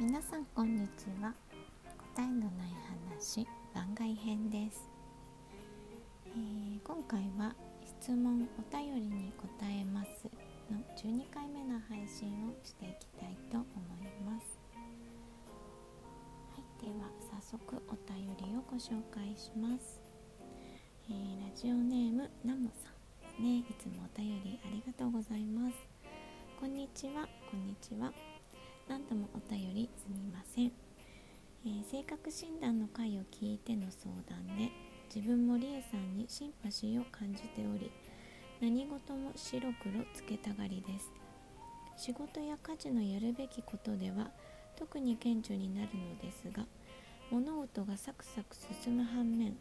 皆さんこんにちは。答えのない話番外編です、えー今回は質問お便りに答えますの12回目の配信をしていきたいと思います。はいでは早速お便りをご紹介します、えーラジオネームナモさんね。いつもお便りありがとうございます。こんにちはこんにちは。何度もお便りすみません、えー性格診断の回を聞いての相談で自分もりえさんにシンパシーを感じており何事も白黒つけたがりです。仕事や家事のやるべきことでは特に顕著になるのですが物事がサクサク進む反面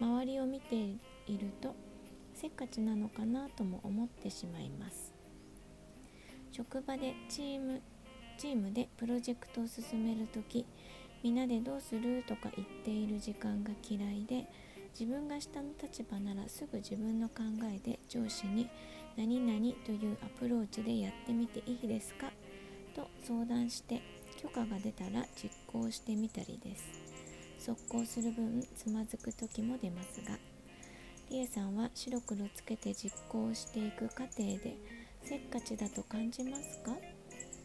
周りを見ているとせっかちなのかなとも思ってしまいます。職場でチームチームでプロジェクトを進める時みんなでどうするとか言っている時間が嫌いで自分が下の立場ならすぐ自分の考えで上司に「何々」というアプローチでやってみていいですか？と相談して許可が出たら実行してみたりです。速攻する分つまずく時も出ますがりえさんは白黒つけて実行していく過程でせっかちだと感じますか？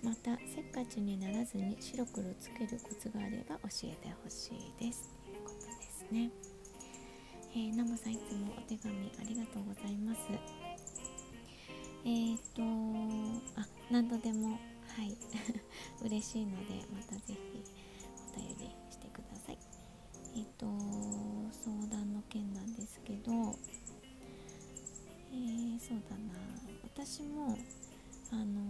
またせっかちにならずに白黒つけるコツがあれば教えてほしいです。ということですね、えー、ナモさんいつもお手紙ありがとうございます。えーとあ何度でもはい。嬉しいのでまたぜひお便りしてください。えっ、と相談の件なんですけどえー、そうだな。私もあの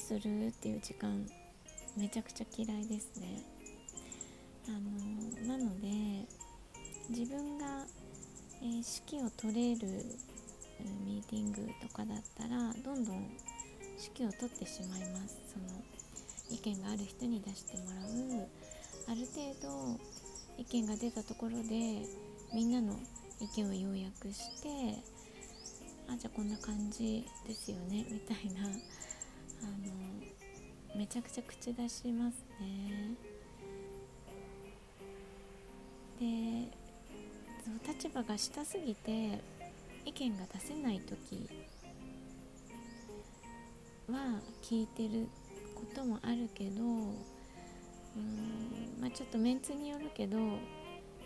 する？っていう時間めちゃくちゃ嫌いですね。あのなので自分が、えー指揮を取れるミーティングとかだったらどんどん指揮を取ってしまいます。その意見がある人に出してもらう。ある程度意見が出たところでみんなの意見を要約してあじゃあこんな感じですよねみたいなあのめちゃくちゃ口出しますね。でそう立場が下すぎて意見が出せない時は聞いてることもあるけどうん、まあ、ちょっとメンツによるけど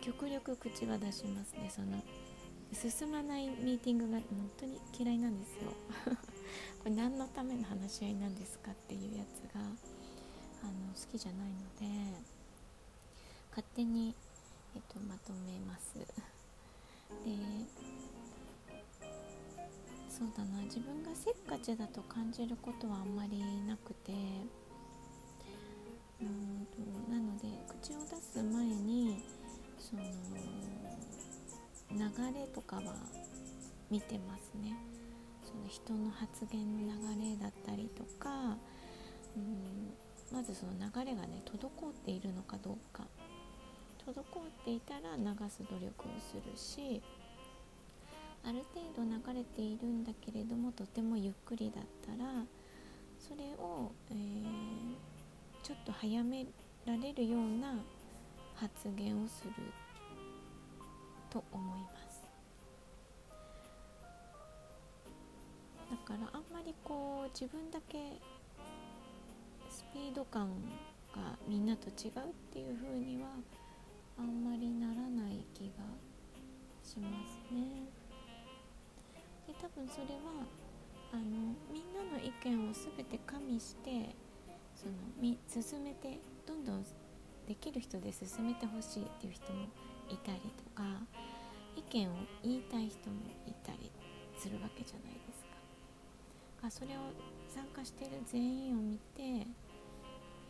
極力口は出しますね。その進まないミーティングが本当に嫌いなんですよ。これ何のための話し合いなんですかっていうやつがあの好きじゃないので勝手に、えっと、まとめます。でそうだな自分がせっかちだと感じることはあんまりなくてうんとなので口を出す前にその流れとかは見てますね。その人の発言の流れだったりとかうんまずその流れがね滞っているのかどうか。滞っていたら流す努力をするしある程度流れているんだけれどもとてもゆっくりだったらそれを、えーちょっと早められるような発言をすると思います。だからあんまりこう自分だけスピード感がみんなと違うっていう風にはあんまりならない気がしますね。で多分それはあのみんなの意見を全て加味してそのみ進めてどんどんできる人で進めてほしいっていう人もいたりとか意見を言いたい人もいたりするわけじゃないですか。あそれを参加している全員を見て、え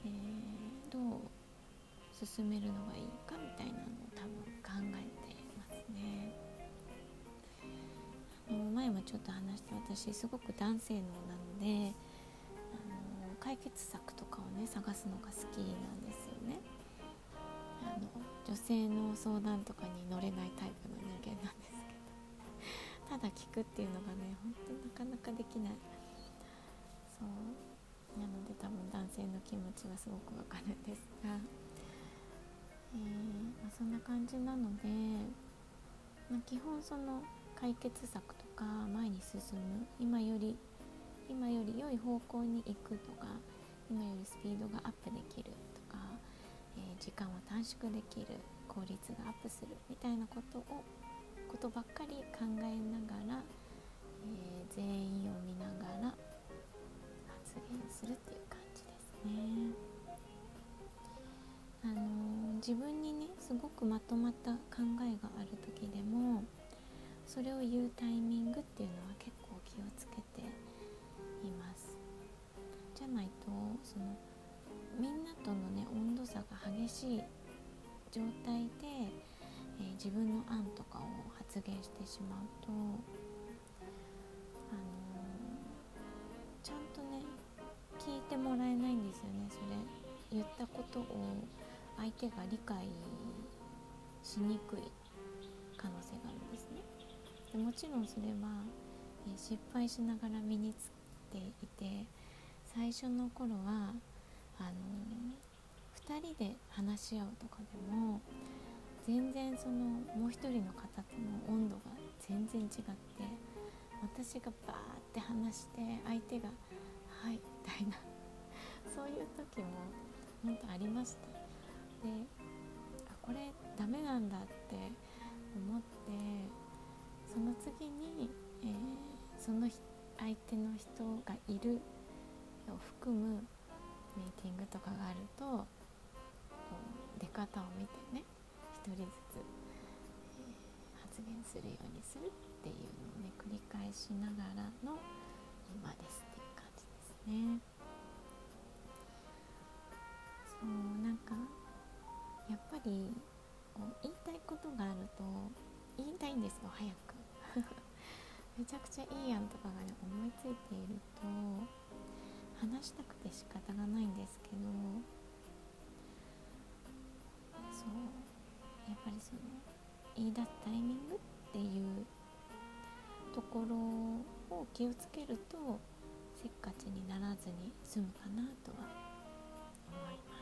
ーどう進めるのがいいかみたいなのを多分考えてますね。あの前もちょっと話した私すごく男性脳なのであの解決策とかをね探すのが好きなんですよね。あの女性の相談とかに乗れないタイプの人間なんですけど。ただ聞くっていうのがね本当なかなかできない。そう。なので多分男性の気持ちはすごくわかるんですが、えー、まあ、そんな感じなので、まあ、基本その解決策とか前に進む今より今より良い方向に行くとか今よりスピードがアップできるとか、えー、時間を短縮できる効率がアップするみたいなことをことばっかり考えながら、えー、全員を見ながらするっていう感じですね。あの、自分にねすごくまとまった考えがある時でもそれを言うタイミングっていうのは結構気をつけていますじゃないとそのみんなとのね温度差が激しい状態で、えー、自分の案とかを発言してしまうと聞いてもらえないんですよね。それ言ったことを相手が理解しにくい可能性があるんですね。でもちろんそれは、えー、失敗しながら身につていて最初の頃はあの2人で話し合うとかでも全然そのもう一人の方との温度が全然違って私がバーって話して相手が「はい」みたいなそういう時も本当ありましたであこれダメなんだって思ってその次に、えー、その相手の人がいるを含むミーティングとかがあると出方を見てね一人ずつ、えー、発言するようにするっていうのをね繰り返しながらの今ですっていう感じですね。そうなんかやっぱりこう言いたいことがあると言いたいんですよ早く めちゃくちゃいいやんとかがね思いついていると話したくて仕方がないんですけどそうやっぱりその言い出すタイミングっていうところを気をつけるとせっかちにならずに済むかなとは思います。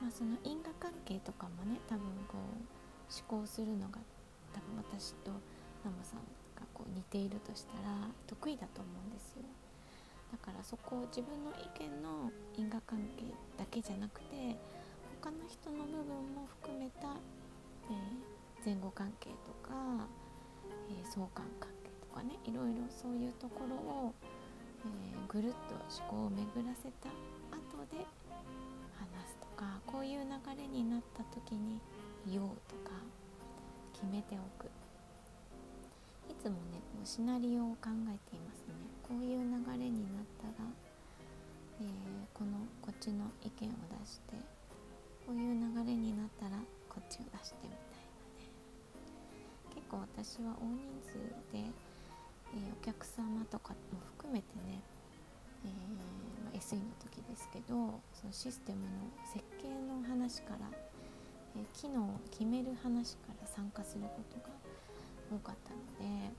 まあ、その因果関係とかもね多分こう思考するのが多分私とナモさんがこう似ているとしたら得意だと思うんですよ。だからそこを自分の意見の因果関係だけじゃなくて他の人の部分も含めた、えー、前後関係とか、えー、相関関係とかねいろいろそういうところを、えー、ぐるっと思考を巡らせた後でこういう流れになった時に言おうとか決めておく。いつもねこうシナリオを考えていますね。こういう流れになったら、えー、このこっちの意見を出してこういう流れになったらこっちを出してみたいなね。結構私は大人数で、えー、お客様とかも含めてね、えーま、SE の時ですけどそのシステムの設計の話から、えー、機能を決める話から参加することが多かったので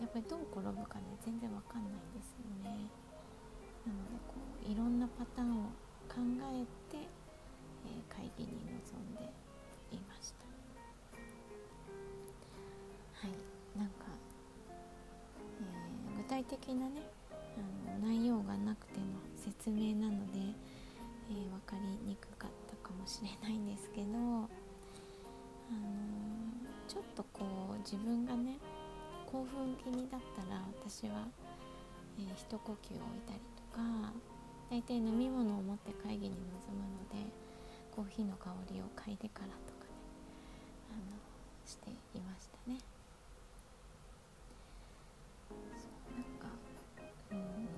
やっぱりどう転ぶかね全然わかんないんですよね。なのでこういろんなパターンを考えて、えー、会議に臨んでいました。はい。なんか、えー、具体的なね内容がなくての説明なので、えー、分かりにくかったかもしれないんですけど、あのちょっとこう自分がね興奮気味だったら私は、えー、一呼吸を置いたりとか大体飲み物を持って会議に臨むのでコーヒーの香りを嗅いでからとかねあのしていましたね。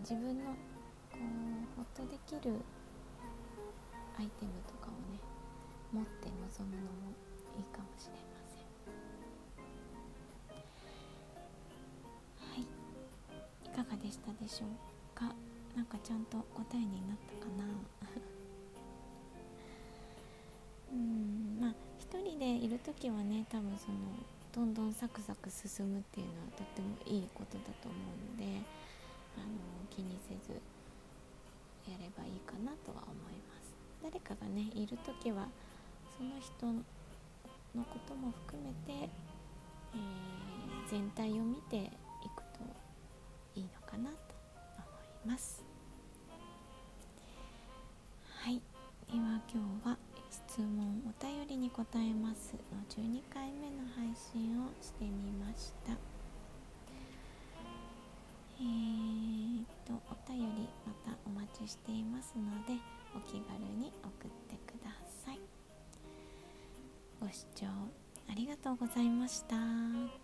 自分のこうホッとできるアイテムとかをね持って臨むのもいいかもしれません。はい。い。かがでしたでしょうか？なんかちゃんと答えになったかな？うんまあ一人でいる時はね多分そのどんどんサクサク進むっていうのはとってもいいことだと思うのであの気にせずやればいいかなとは思います。誰かがねいる時はその人のことも含めて、えー、全体を見ていくといいのかなと思います。はい。では今日は質問お便りに答えますの12回目の配信をしてみました。していますのでお気軽に送ってくださいご視聴ありがとうございました。